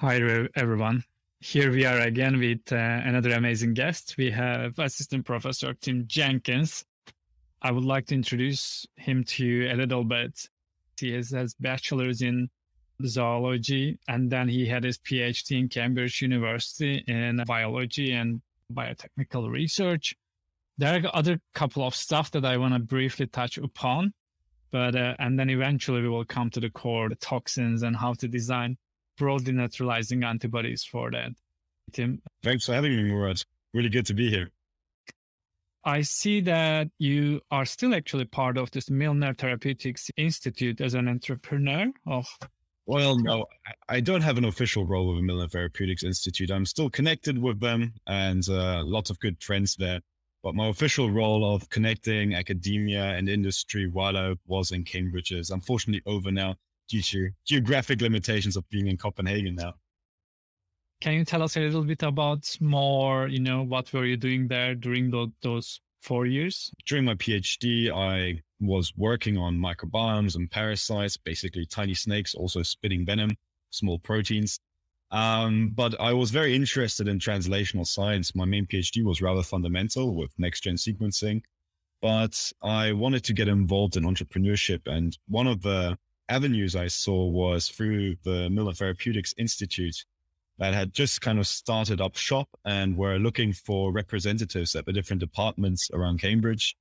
Hi, everyone. Here we are again with uh, another amazing guest. We have Assistant Professor Tim Jenkins. I would like to introduce him to you a little bit. He has, has bachelor's in zoology, and then he had his PhD in Cambridge University in biology and biotechnical research. There are other couple of stuff that I want to briefly touch upon, but uh, and then eventually we will come to the core, the toxins, and how to design broadly neutralizing antibodies for that. Tim. Thanks for having me, Murad. Really good to be here. I see that you are still actually part of this Milner Therapeutics Institute as an entrepreneur. Oh. Well, no, I don't have an official role with the Milner Therapeutics Institute. I'm still connected with them and uh, lots of good friends there. But my official role of connecting academia and industry while I was in Cambridge is unfortunately over now due to geographic limitations of being in Copenhagen now. Can you tell us a little bit about more, you know, what were you doing there during the, those four years? During my PhD, I was working on microbiomes and parasites, basically tiny snakes, also spitting venom, small proteins. Um, but I was very interested in translational science. My main PhD was rather fundamental with next gen sequencing, but I wanted to get involved in entrepreneurship. And one of the avenues I saw was through the Miller Therapeutics Institute that had just kind of started up shop and were looking for representatives at the different departments around Cambridge.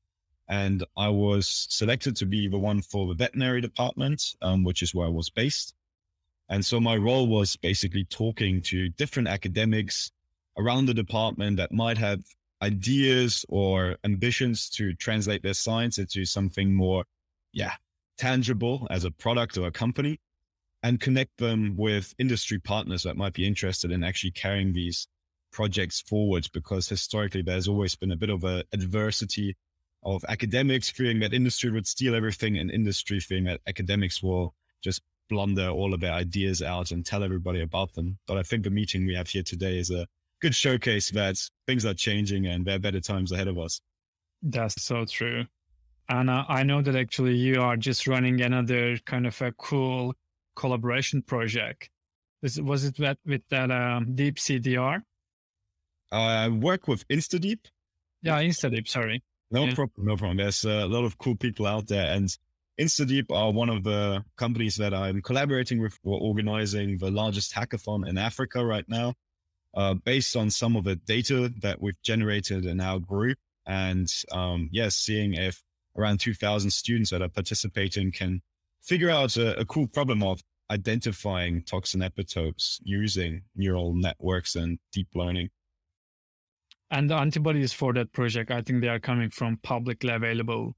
And I was selected to be the one for the veterinary department, um, which is where I was based. And so my role was basically talking to different academics around the department that might have ideas or ambitions to translate their science into something more, yeah, tangible as a product or a company and connect them with industry partners that might be interested in actually carrying these projects forward because historically there's always been a bit of a adversity of academics fearing that industry would steal everything and industry fearing that academics will just blunder all of their ideas out and tell everybody about them. But I think the meeting we have here today is a good showcase that things are changing and there are better times ahead of us. That's so true. And I know that actually you are just running another kind of a cool collaboration project. Was, was it that with that um, Deep CDR? I work with InstaDeep. Yeah, InstaDeep. Sorry. No yeah. problem. No problem. There's a lot of cool people out there, and InstaDeep are one of the companies that I'm collaborating with. We're organizing the largest hackathon in Africa right now, uh, based on some of the data that we've generated in our group, and um, yes, seeing if around 2,000 students that are participating can figure out a, a cool problem of identifying toxin epitopes using neural networks and deep learning. And the antibodies for that project, I think they are coming from publicly available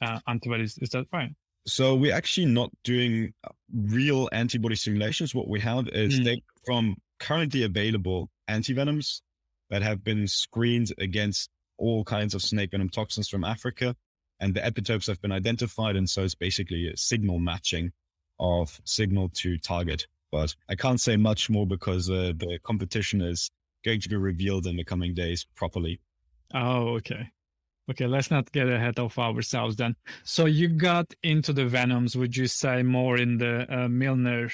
uh, antibodies. Is that right? So we're actually not doing uh, real antibody simulations. What we have is mm. from currently available antivenoms that have been screened against all kinds of snake venom toxins from Africa and the epitopes have been identified. And so it's basically a signal matching of signal to target. But I can't say much more because uh, the competition is going to be revealed in the coming days properly. Oh, okay. Okay, let's not get ahead of ourselves then. So you got into the venoms, would you say, more in the uh, Milner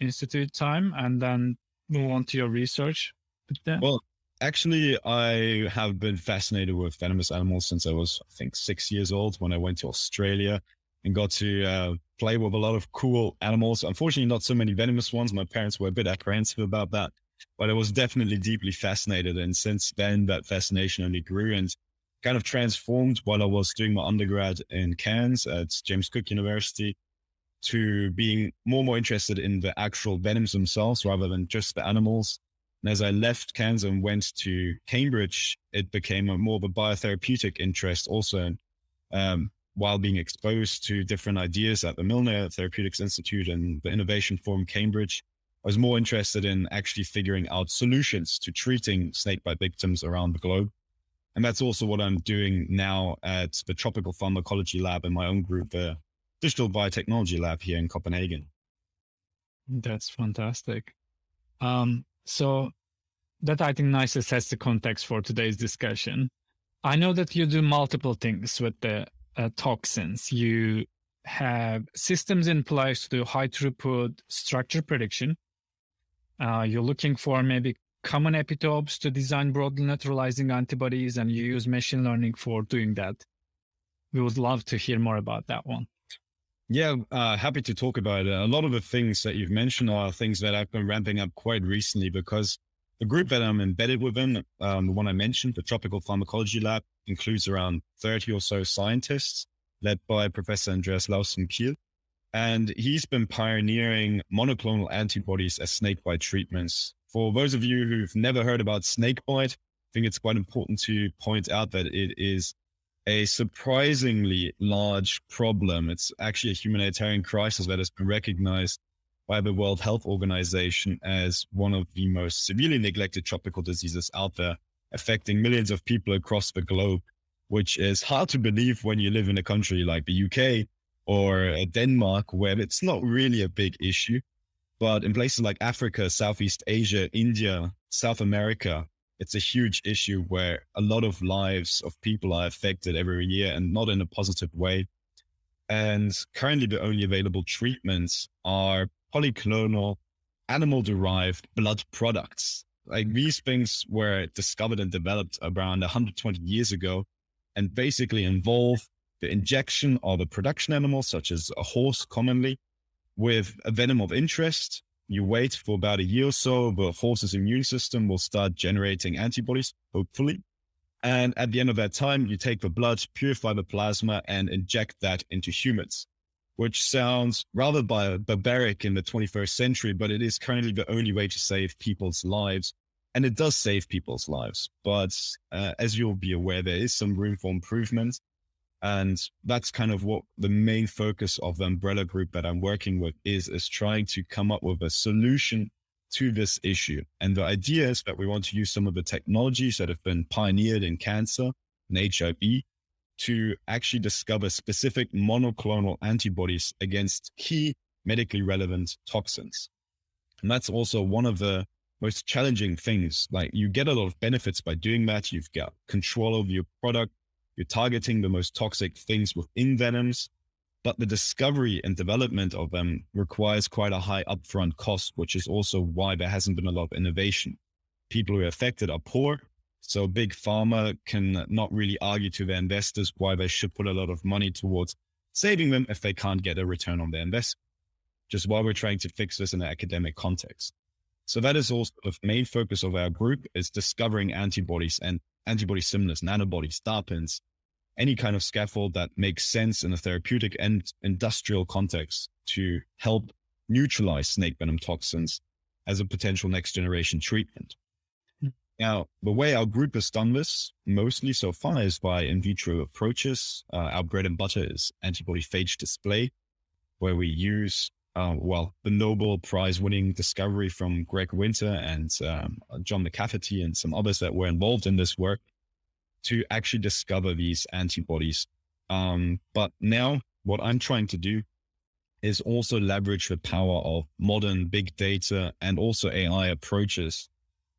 Institute time and then move on to your research with that? Well, Actually, I have been fascinated with venomous animals since I was, I think, six years old when I went to Australia and got to uh, play with a lot of cool animals. Unfortunately, not so many venomous ones. My parents were a bit apprehensive about that, but I was definitely deeply fascinated. And since then, that fascination only grew and kind of transformed while I was doing my undergrad in Cairns at James Cook University to being more and more interested in the actual venoms themselves rather than just the animals and as I left Cairns and went to Cambridge, it became a more of a biotherapeutic interest also. Um, while being exposed to different ideas at the Milner Therapeutics Institute and the Innovation Forum Cambridge, I was more interested in actually figuring out solutions to treating snakebite victims around the globe. And that's also what I'm doing now at the Tropical Pharmacology Lab in my own group, the Digital Biotechnology Lab here in Copenhagen. That's fantastic. Um, so that I think nicely sets the context for today's discussion. I know that you do multiple things with the uh, toxins. You have systems in place to do high throughput structure prediction. uh, you're looking for maybe common epitopes to design broadly neutralizing antibodies, and you use machine learning for doing that. We would love to hear more about that one. Yeah, uh, happy to talk about it. A lot of the things that you've mentioned are things that I've been ramping up quite recently because the group that I'm embedded within, um, the one I mentioned, the Tropical Pharmacology Lab, includes around 30 or so scientists led by Professor Andreas Lausten Kiel. And he's been pioneering monoclonal antibodies as snakebite treatments. For those of you who've never heard about snakebite, I think it's quite important to point out that it is a surprisingly large problem. It's actually a humanitarian crisis that has been recognized by the World Health Organization as one of the most severely neglected tropical diseases out there, affecting millions of people across the globe, which is hard to believe when you live in a country like the UK or uh, Denmark, where it's not really a big issue. But in places like Africa, Southeast Asia, India, South America, it's a huge issue where a lot of lives of people are affected every year and not in a positive way. And currently, the only available treatments are polyclonal animal derived blood products. Like these things were discovered and developed around 120 years ago and basically involve the injection of a production animal, such as a horse commonly, with a venom of interest you wait for about a year or so, the horse's immune system will start generating antibodies, hopefully. And at the end of that time, you take the blood, purify the plasma, and inject that into humans, which sounds rather barbaric in the 21st century, but it is currently the only way to save people's lives. And it does save people's lives. But uh, as you'll be aware, there is some room for improvement. And that's kind of what the main focus of the umbrella group that I'm working with is, is trying to come up with a solution to this issue. And the idea is that we want to use some of the technologies that have been pioneered in cancer and HIV to actually discover specific monoclonal antibodies against key medically relevant toxins. And that's also one of the most challenging things. Like you get a lot of benefits by doing that. You've got control of your product. You're targeting the most toxic things within venoms, but the discovery and development of them requires quite a high upfront cost, which is also why there hasn't been a lot of innovation. People who are affected are poor. So big pharma can not really argue to their investors why they should put a lot of money towards saving them if they can't get a return on their investment. Just while we're trying to fix this in an academic context. So that is also the main focus of our group is discovering antibodies and antibody similars, nanobodies, DARPins, any kind of scaffold that makes sense in a therapeutic and industrial context to help neutralize snake venom toxins as a potential next generation treatment. Hmm. Now, the way our group has done this mostly so far is by in vitro approaches. Uh, our bread and butter is antibody phage display, where we use, uh, well, the Nobel Prize winning discovery from Greg Winter and um, John McCafferty and some others that were involved in this work to actually discover these antibodies. Um, but now what I'm trying to do is also leverage the power of modern big data and also AI approaches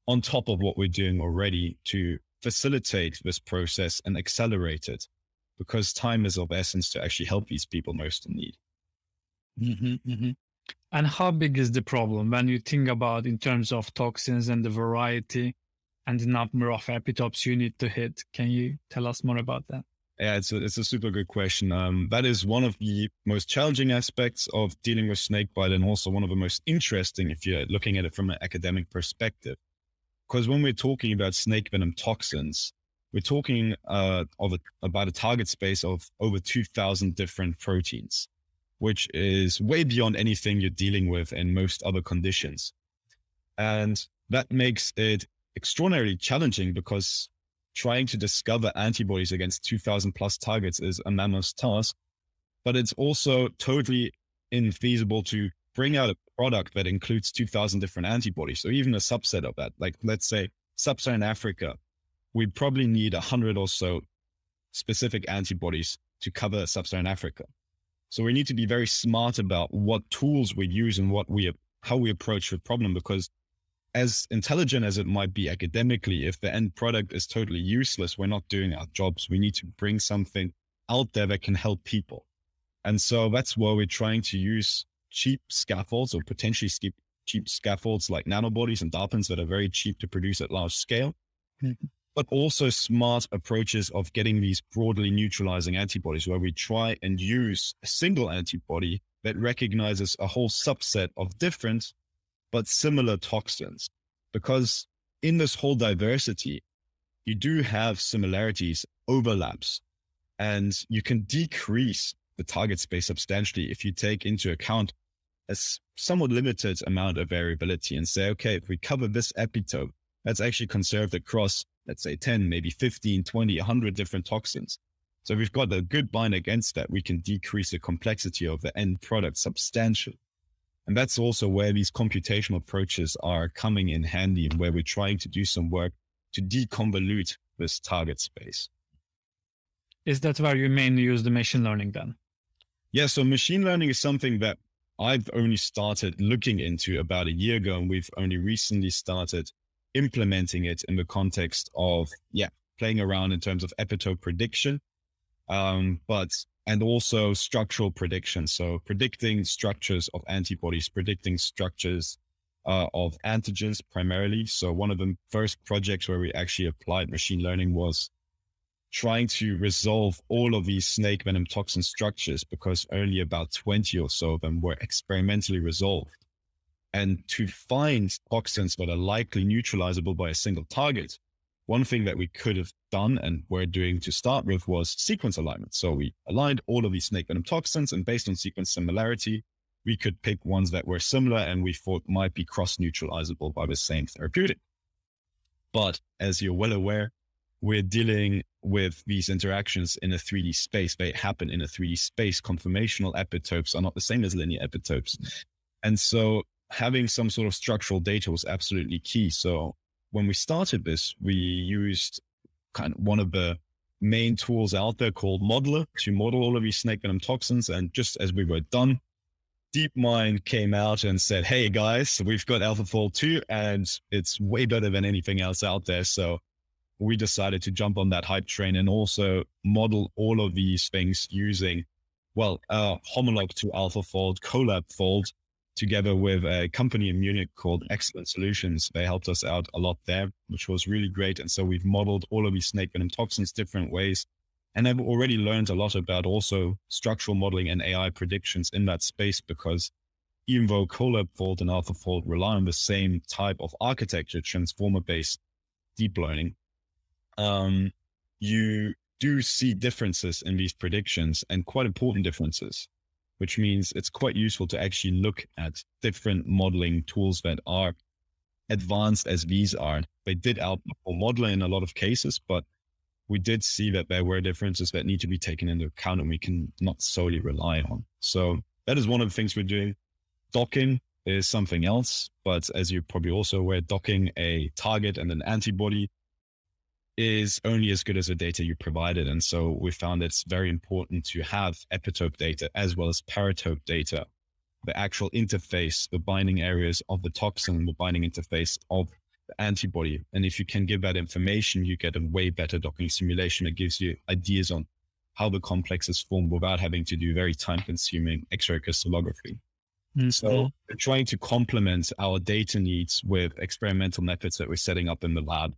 on top of what we're doing already to facilitate this process and accelerate it because time is of essence to actually help these people most in need. Mm-hmm, mm-hmm. And how big is the problem when you think about in terms of toxins and the variety? and the number of epitopes you need to hit. Can you tell us more about that? Yeah, it's a, it's a super good question. Um, that is one of the most challenging aspects of dealing with snakebite and also one of the most interesting if you're looking at it from an academic perspective. Because when we're talking about snake venom toxins, we're talking uh, of a, about a target space of over 2,000 different proteins, which is way beyond anything you're dealing with in most other conditions. And that makes it extraordinarily challenging because trying to discover antibodies against 2000 plus targets is a mammoth task, but it's also totally infeasible to bring out a product that includes 2000 different antibodies. So even a subset of that, like let's say sub-Saharan Africa, we probably need a hundred or so specific antibodies to cover sub-Saharan Africa. So we need to be very smart about what tools we use and what we, how we approach the problem because as intelligent as it might be academically, if the end product is totally useless, we're not doing our jobs. We need to bring something out there that can help people. And so that's why we're trying to use cheap scaffolds or potentially cheap scaffolds like nanobodies and DARPins that are very cheap to produce at large scale, mm-hmm. But also smart approaches of getting these broadly neutralizing antibodies where we try and use a single antibody that recognizes a whole subset of different but similar toxins. Because in this whole diversity, you do have similarities, overlaps, and you can decrease the target space substantially if you take into account a somewhat limited amount of variability and say, okay, if we cover this epitope, that's actually conserved across, let's say 10, maybe 15, 20, 100 different toxins. So if we've got a good bind against that, we can decrease the complexity of the end product substantially. And that's also where these computational approaches are coming in handy and where we're trying to do some work to deconvolute this target space. Is that where you mainly use the machine learning then? Yeah, so machine learning is something that I've only started looking into about a year ago, and we've only recently started implementing it in the context of, yeah, playing around in terms of epitope prediction, um, but and also structural prediction. So predicting structures of antibodies, predicting structures uh, of antigens primarily. So one of the first projects where we actually applied machine learning was trying to resolve all of these snake venom toxin structures because only about 20 or so of them were experimentally resolved. And to find toxins that are likely neutralizable by a single target, one thing that we could have done and were doing to start with was sequence alignment. So we aligned all of these snake venom toxins and based on sequence similarity, we could pick ones that were similar and we thought might be cross neutralizable by the same therapeutic. But as you're well aware, we're dealing with these interactions in a 3D space. They happen in a 3D space. Conformational epitopes are not the same as linear epitopes. And so having some sort of structural data was absolutely key. So when we started this, we used kind of one of the main tools out there called Modeler to model all of these snake venom toxins. And just as we were done, DeepMind came out and said, Hey guys, we've got AlphaFold 2 and it's way better than anything else out there. So we decided to jump on that hype train and also model all of these things using, well, a homolog to AlphaFold, Colab Fold, together with a company in Munich called Excellent Solutions. They helped us out a lot there, which was really great. And so we've modeled all of these snake venom toxins different ways. And I've already learned a lot about also structural modeling and AI predictions in that space because even though Colab Fold and AlphaFold rely on the same type of architecture, transformer based deep learning, um, you do see differences in these predictions and quite important differences, which means it's quite useful to actually look at different modeling tools that are advanced as these are. They did outperform modeling in a lot of cases, but we did see that there were differences that need to be taken into account and we can not solely rely on. So that is one of the things we're doing. Docking is something else, but as you're probably also aware, docking a target and an antibody is only as good as the data you provided. And so we found it's very important to have epitope data as well as paratope data, the actual interface, the binding areas of the toxin, the binding interface of the antibody. And if you can give that information, you get a way better docking simulation. It gives you ideas on how the complex is formed without having to do very time consuming X-ray crystallography. Mm-hmm. So we're trying to complement our data needs with experimental methods that we're setting up in the lab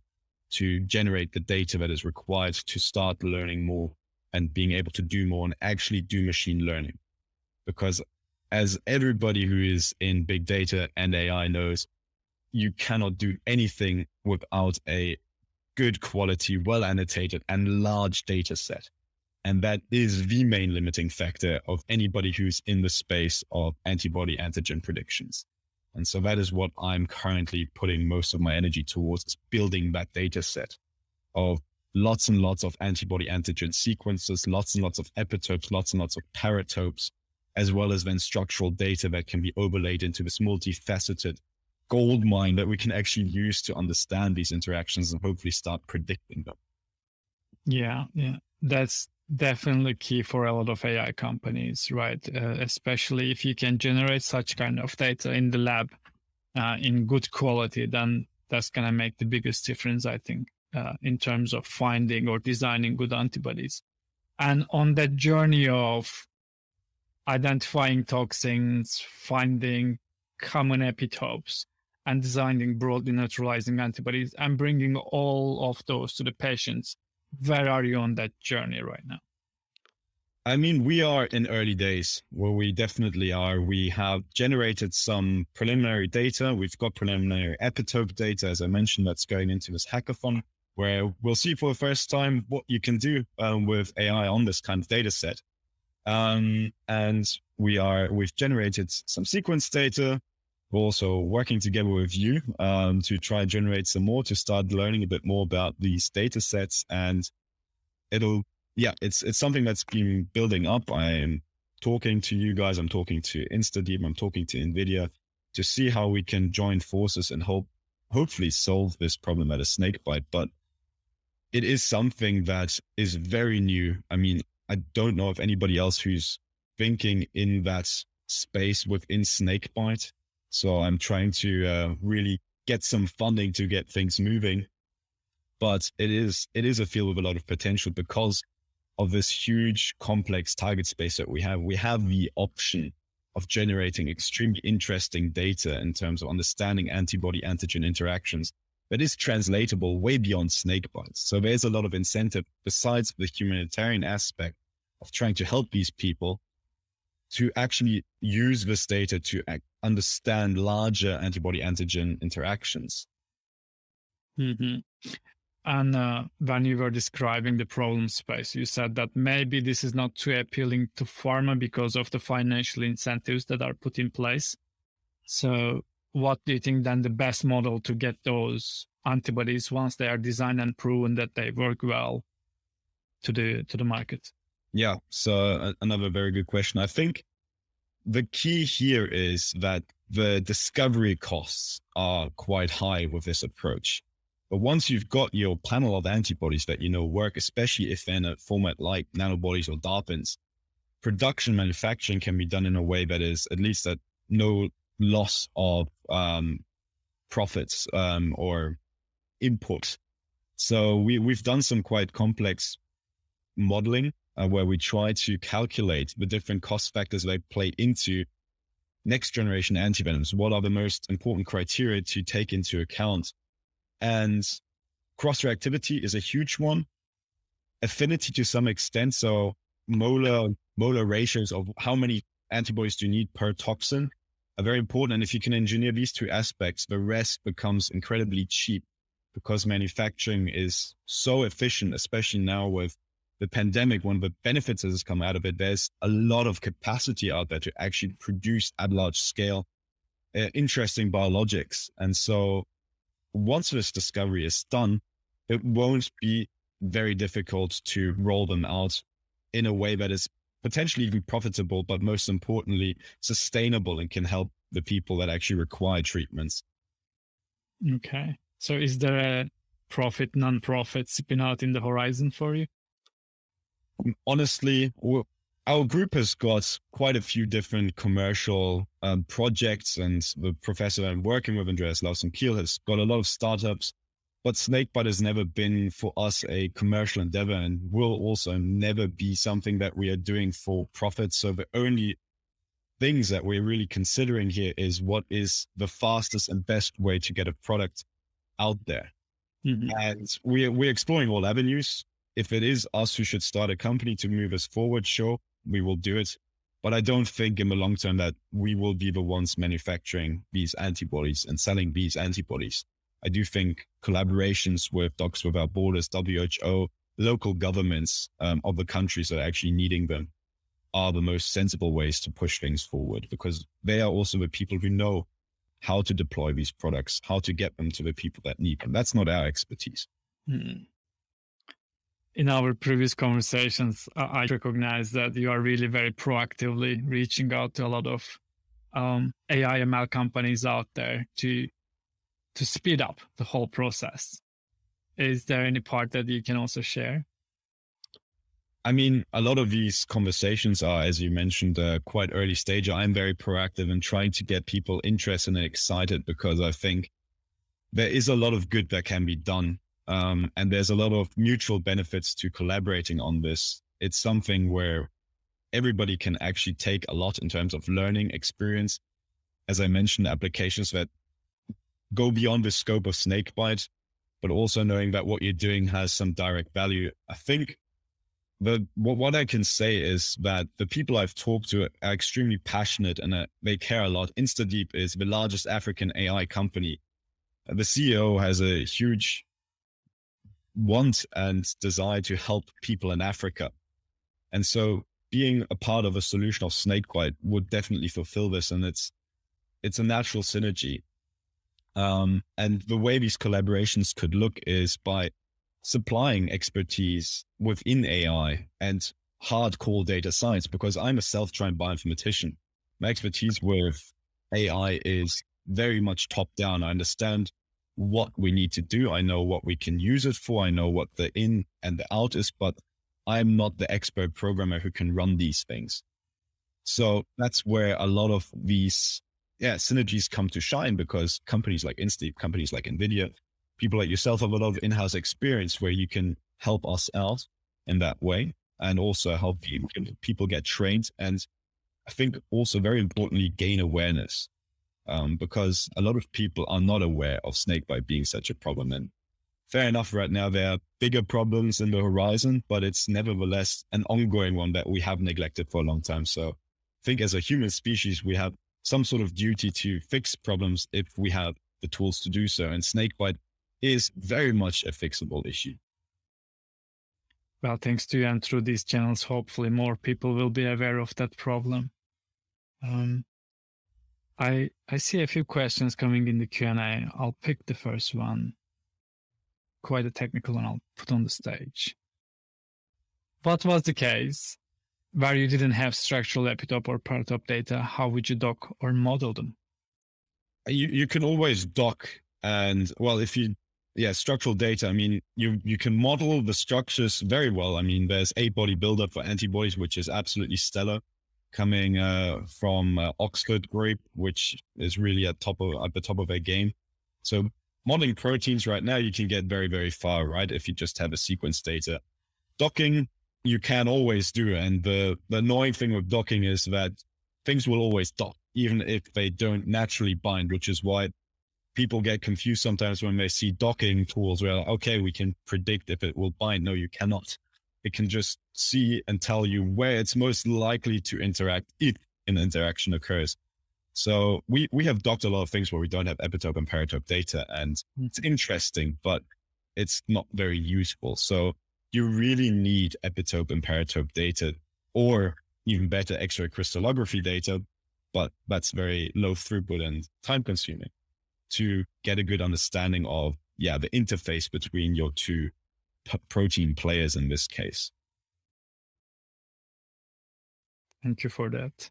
to generate the data that is required to start learning more and being able to do more and actually do machine learning. Because as everybody who is in big data and AI knows, you cannot do anything without a good quality, well annotated and large data set. And that is the main limiting factor of anybody who's in the space of antibody antigen predictions. And so that is what I'm currently putting most of my energy towards is building that data set of lots and lots of antibody antigen sequences, lots and lots of epitopes, lots and lots of paratopes, as well as then structural data that can be overlaid into this multifaceted gold mine that we can actually use to understand these interactions and hopefully start predicting them. Yeah, yeah. That's definitely key for a lot of AI companies, right? Uh, especially if you can generate such kind of data in the lab uh, in good quality, then that's going to make the biggest difference, I think, uh, in terms of finding or designing good antibodies. And on that journey of identifying toxins, finding common epitopes and designing broadly neutralizing antibodies and bringing all of those to the patients. Where are you on that journey right now? I mean, we are in early days where we definitely are. We have generated some preliminary data. We've got preliminary epitope data, as I mentioned, that's going into this hackathon, where we'll see for the first time what you can do um, with AI on this kind of data set. Um, and we are, we've generated some sequence data. We're also working together with you um, to try and generate some more to start learning a bit more about these data sets. And it'll, yeah, it's it's something that's been building up. I'm talking to you guys. I'm talking to InstaDeep. I'm talking to NVIDIA to see how we can join forces and hope hopefully solve this problem at a snake bite. But it is something that is very new. I mean, I don't know of anybody else who's thinking in that space within snakebite. So I'm trying to uh, really get some funding to get things moving. But it is it is a field with a lot of potential because of this huge complex target space that we have. We have the option of generating extremely interesting data in terms of understanding antibody antigen interactions that is translatable way beyond snake bites. So there's a lot of incentive besides the humanitarian aspect of trying to help these people to actually use this data to understand larger antibody antigen interactions. Mm-hmm. And uh, when you were describing the problem space, you said that maybe this is not too appealing to pharma because of the financial incentives that are put in place. So, what do you think then the best model to get those antibodies once they are designed and proven that they work well to the to the market? Yeah, so another very good question. I think the key here is that the discovery costs are quite high with this approach. But once you've got your panel of antibodies that you know work, especially if they're in a format like nanobodies or DARPins, production manufacturing can be done in a way that is at least at no loss of um, profits um, or input. So we, we've done some quite complex modeling uh, where we try to calculate the different cost factors they play into next generation antivenoms. What are the most important criteria to take into account? And cross reactivity is a huge one. Affinity to some extent. So molar, molar ratios of how many antibodies do you need per toxin are very important. And if you can engineer these two aspects, the rest becomes incredibly cheap because manufacturing is so efficient, especially now with the pandemic, one of the benefits that has come out of it, there's a lot of capacity out there to actually produce at large scale uh, interesting biologics. And so once this discovery is done, it won't be very difficult to roll them out in a way that is potentially even profitable, but most importantly, sustainable and can help the people that actually require treatments. Okay. So is there a profit, non-profit spin out in the horizon for you? Honestly, our group has got quite a few different commercial um, projects, and the professor I'm working with, Andreas Lawson Kiel, has got a lot of startups. But Snakebite has never been for us a commercial endeavor and will also never be something that we are doing for profit. So the only things that we're really considering here is what is the fastest and best way to get a product out there. Mm-hmm. And we're, we're exploring all avenues if it is us who should start a company to move us forward, sure, we will do it. But I don't think in the long term that we will be the ones manufacturing these antibodies and selling these antibodies. I do think collaborations with Docs Without Borders, WHO, local governments um, of the countries that are actually needing them are the most sensible ways to push things forward because they are also the people who know how to deploy these products, how to get them to the people that need them. That's not our expertise. Hmm in our previous conversations, I recognize that you are really very proactively reaching out to a lot of um, AI ML companies out there to to speed up the whole process. Is there any part that you can also share? I mean, a lot of these conversations are, as you mentioned, uh, quite early stage. I'm very proactive in trying to get people interested and excited because I think there is a lot of good that can be done um, and there's a lot of mutual benefits to collaborating on this. It's something where everybody can actually take a lot in terms of learning experience. as I mentioned, applications that go beyond the scope of snakebite, but also knowing that what you're doing has some direct value. I think the what, what I can say is that the people I've talked to are extremely passionate and uh, they care a lot. InstaDeep is the largest African AI company. The CEO has a huge want and desire to help people in Africa. And so being a part of a solution of snakebite would definitely fulfill this. And it's, it's a natural synergy. Um, and the way these collaborations could look is by supplying expertise within AI and hardcore data science, because I'm a self-trained bioinformatician. My expertise with AI is very much top down. I understand what we need to do. I know what we can use it for. I know what the in and the out is, but I'm not the expert programmer who can run these things. So that's where a lot of these yeah, synergies come to shine because companies like Insta, companies like NVIDIA, people like yourself have a lot of in-house experience where you can help us out in that way and also help people get trained. And I think also very importantly, gain awareness um, because a lot of people are not aware of snakebite being such a problem. And fair enough, right now there are bigger problems in the horizon, but it's nevertheless an ongoing one that we have neglected for a long time. So I think as a human species, we have some sort of duty to fix problems if we have the tools to do so. And snakebite is very much a fixable issue. Well, thanks to you and through these channels, hopefully more people will be aware of that problem. Um, I I see a few questions coming in the Q and A. I'll pick the first one. Quite a technical one. I'll put on the stage. What was the case where you didn't have structural epitope or paratope data, how would you dock or model them? Uh, you you can always dock and well if you yeah structural data i mean you you can model the structures very well i mean there's a body buildup for antibodies which is absolutely stellar coming uh, from uh, oxford group which is really at top of at the top of their game so modeling proteins right now you can get very very far right if you just have a sequence data docking you can always do. And the, the annoying thing with docking is that things will always dock, even if they don't naturally bind, which is why people get confused sometimes when they see docking tools where, okay, we can predict if it will bind. No, you cannot. It can just see and tell you where it's most likely to interact if an interaction occurs. So we, we have docked a lot of things where we don't have epitope and paratope data and hmm. it's interesting, but it's not very useful. So you really need epitope and paratope data or even better X-ray crystallography data, but that's very low throughput and time consuming to get a good understanding of, yeah, the interface between your two protein players in this case. Thank you for that.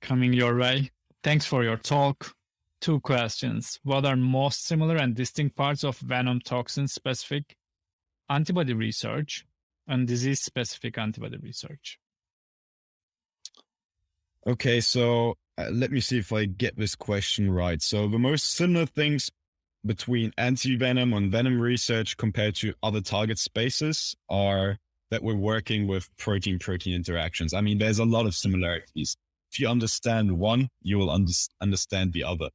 Coming your way. Thanks for your talk. Two questions. What are most similar and distinct parts of venom toxin specific antibody research and disease specific antibody research. Okay, so uh, let me see if I get this question right. So, the most similar things between anti venom and venom research compared to other target spaces are that we're working with protein protein interactions. I mean, there's a lot of similarities. If you understand one, you will under- understand the other.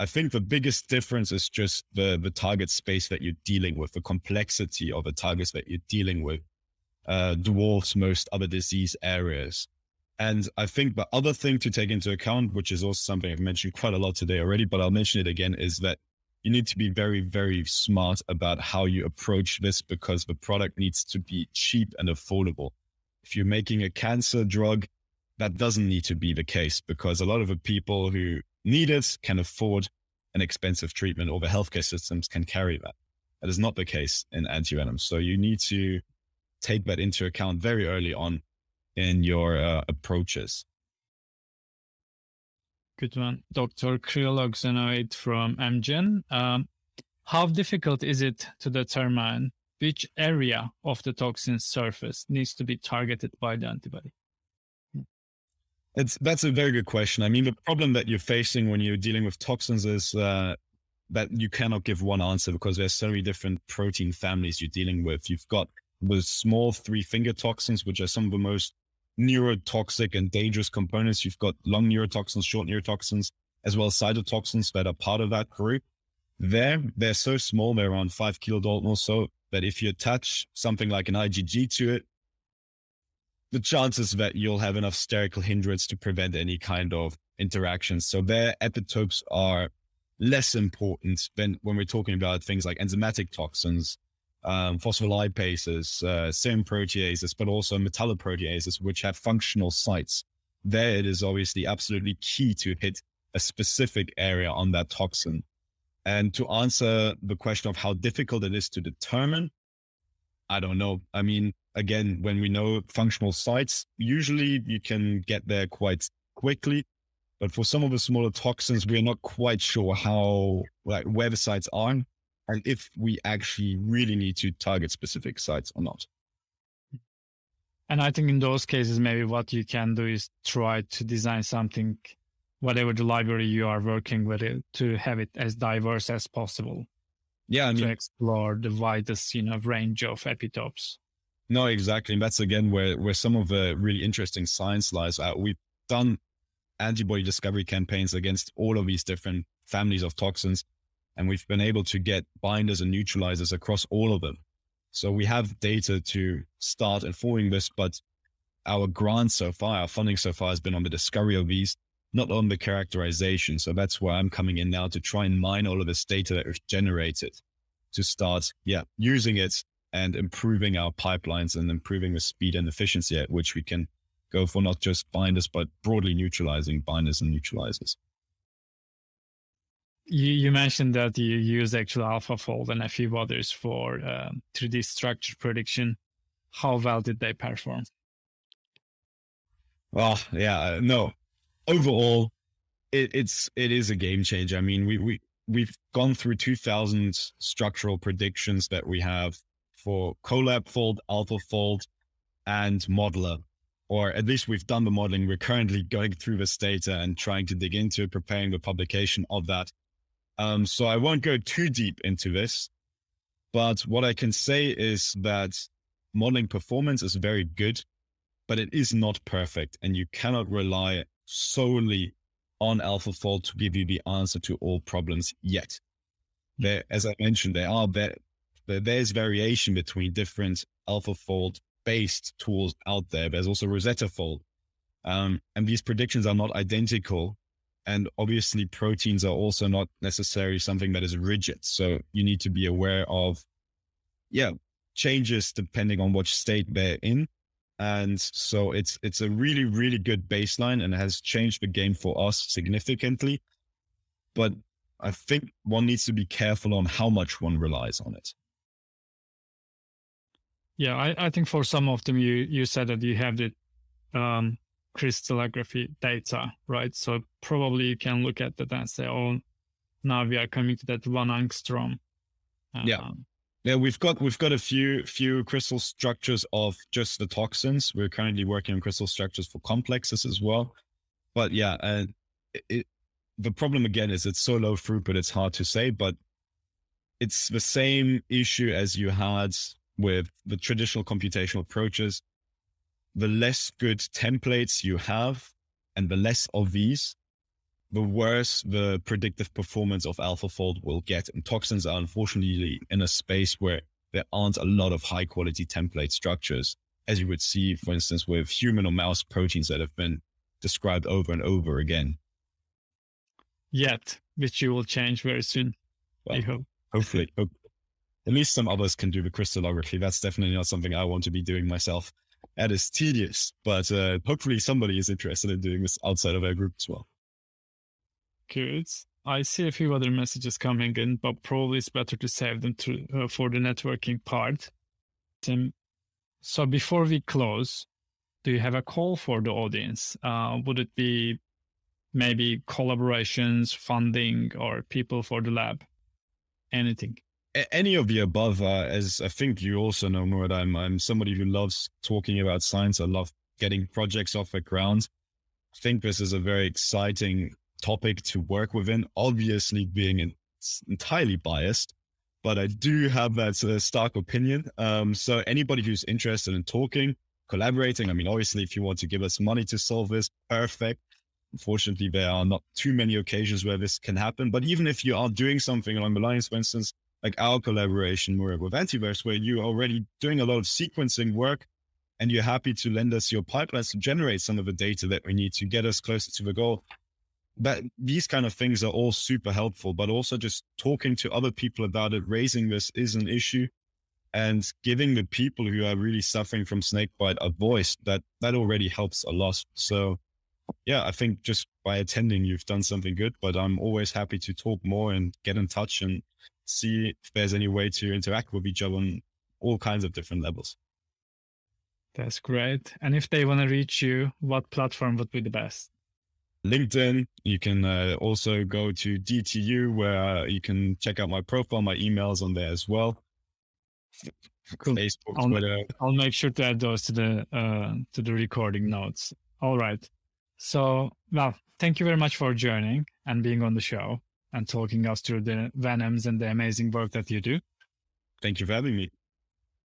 I think the biggest difference is just the the target space that you're dealing with, the complexity of the targets that you're dealing with uh, dwarfs most other disease areas. And I think the other thing to take into account, which is also something I've mentioned quite a lot today already, but I'll mention it again, is that you need to be very, very smart about how you approach this because the product needs to be cheap and affordable. If you're making a cancer drug, that doesn't need to be the case because a lot of the people who need it, can afford an expensive treatment, or the healthcare systems can carry that. That is not the case in antivenoms. So you need to take that into account very early on in your uh, approaches. Good one. Dr. Krioloxenoid from Amgen. Um, how difficult is it to determine which area of the toxin surface needs to be targeted by the antibody? It's that's a very good question. I mean, the problem that you're facing when you're dealing with toxins is uh, that you cannot give one answer because there's so many different protein families you're dealing with. You've got the small three finger toxins, which are some of the most neurotoxic and dangerous components. You've got long neurotoxins, short neurotoxins, as well as cytotoxins that are part of that group. There, they're so small, they're around five kilodalton or so, that if you attach something like an IgG to it, the chances that you'll have enough sterical hindrance to prevent any kind of interactions. So their epitopes are less important than when we're talking about things like enzymatic toxins, um, phospholipases, uh, serum proteases, but also metalloproteases, which have functional sites. There, it is obviously absolutely key to hit a specific area on that toxin. And to answer the question of how difficult it is to determine, I don't know. I mean, again, when we know functional sites, usually you can get there quite quickly. But for some of the smaller toxins, we are not quite sure how, like, where the sites are and if we actually really need to target specific sites or not. And I think in those cases, maybe what you can do is try to design something, whatever the library you are working with, it, to have it as diverse as possible. Yeah, I mean, to explore the widest, you know, range of epitopes. No, exactly, and that's again where where some of the really interesting science lies. Uh, we've done antibody discovery campaigns against all of these different families of toxins, and we've been able to get binders and neutralizers across all of them. So we have data to start informing this, but our grant so far, our funding so far has been on the discovery of these, not on the characterization. So that's where I'm coming in now to try and mine all of this data that we've generated to start, yeah, using it and improving our pipelines and improving the speed and efficiency at which we can go for not just binders, but broadly neutralizing binders and neutralizers. You, you mentioned that you use actual AlphaFold and a few others for um, 3D structure prediction. How well did they perform? Well, yeah, uh, no. Overall, it, it's it is a game changer. I mean, we we we've gone through 2,000 structural predictions that we have for Colab Fold, AlphaFold, and Modeler or at least we've done the modeling. We're currently going through this data and trying to dig into it, preparing the publication of that. Um, so I won't go too deep into this, but what I can say is that modeling performance is very good, but it is not perfect. And you cannot rely solely on AlphaFold to give you the answer to all problems yet. There, as I mentioned, there are there, there's variation between different AlphaFold based tools out there. There's also Rosetta Fold. Um, and these predictions are not identical and obviously, proteins are also not necessarily something that is rigid. So you need to be aware of, yeah, changes depending on which state they're in. And so it's it's a really, really good baseline and has changed the game for us significantly. But I think one needs to be careful on how much one relies on it. Yeah, I, I think for some of them you you said that you have the um crystallography data, right? So probably you can look at that and say, oh, now we are coming to that one angstrom. yeah. Yeah, we've got we've got a few few crystal structures of just the toxins. We're currently working on crystal structures for complexes as well. But yeah, and uh, it, the problem again is it's so low throughput, it's hard to say, but it's the same issue as you had with the traditional computational approaches the less good templates you have and the less of these, the worse the predictive performance of AlphaFold will get. And toxins are unfortunately in a space where there aren't a lot of high quality template structures, as you would see, for instance, with human or mouse proteins that have been described over and over again. Yet, which you will change very soon. Well, I hope. Hopefully. Hope. At least some others can do the crystallography. That's definitely not something I want to be doing myself that is tedious, but uh, hopefully somebody is interested in doing this outside of our group as well. Good. I see a few other messages coming in, but probably it's better to save them to, uh, for the networking part. So before we close, do you have a call for the audience? Uh, would it be maybe collaborations, funding, or people for the lab? Anything? Any of the above, uh, as I think you also know, Murad, I'm, I'm somebody who loves talking about science. I love getting projects off the ground. I think this is a very exciting topic to work within, obviously being entirely biased, but I do have that uh, stark opinion. Um, so anybody who's interested in talking, collaborating. I mean, obviously, if you want to give us money to solve this, perfect. Unfortunately, there are not too many occasions where this can happen. But even if you are doing something along the lines, for instance, like our collaboration with Antiverse, where you're already doing a lot of sequencing work and you're happy to lend us your pipelines to generate some of the data that we need to get us closer to the goal. That these kind of things are all super helpful, but also just talking to other people about it, raising this is an issue and giving the people who are really suffering from snakebite a voice that that already helps a lot. So yeah, I think just by attending, you've done something good, but I'm always happy to talk more and get in touch and see if there's any way to interact with each other on all kinds of different levels. That's great. And if they want to reach you, what platform would be the best? LinkedIn. You can uh, also go to DTU where uh, you can check out my profile, my emails on there as well. Cool. Facebook, I'll, Twitter. I'll make sure to add those to the uh, to the recording notes. All right. So, well, thank you very much for joining and being on the show and talking us through the venoms and the amazing work that you do. Thank you for having me.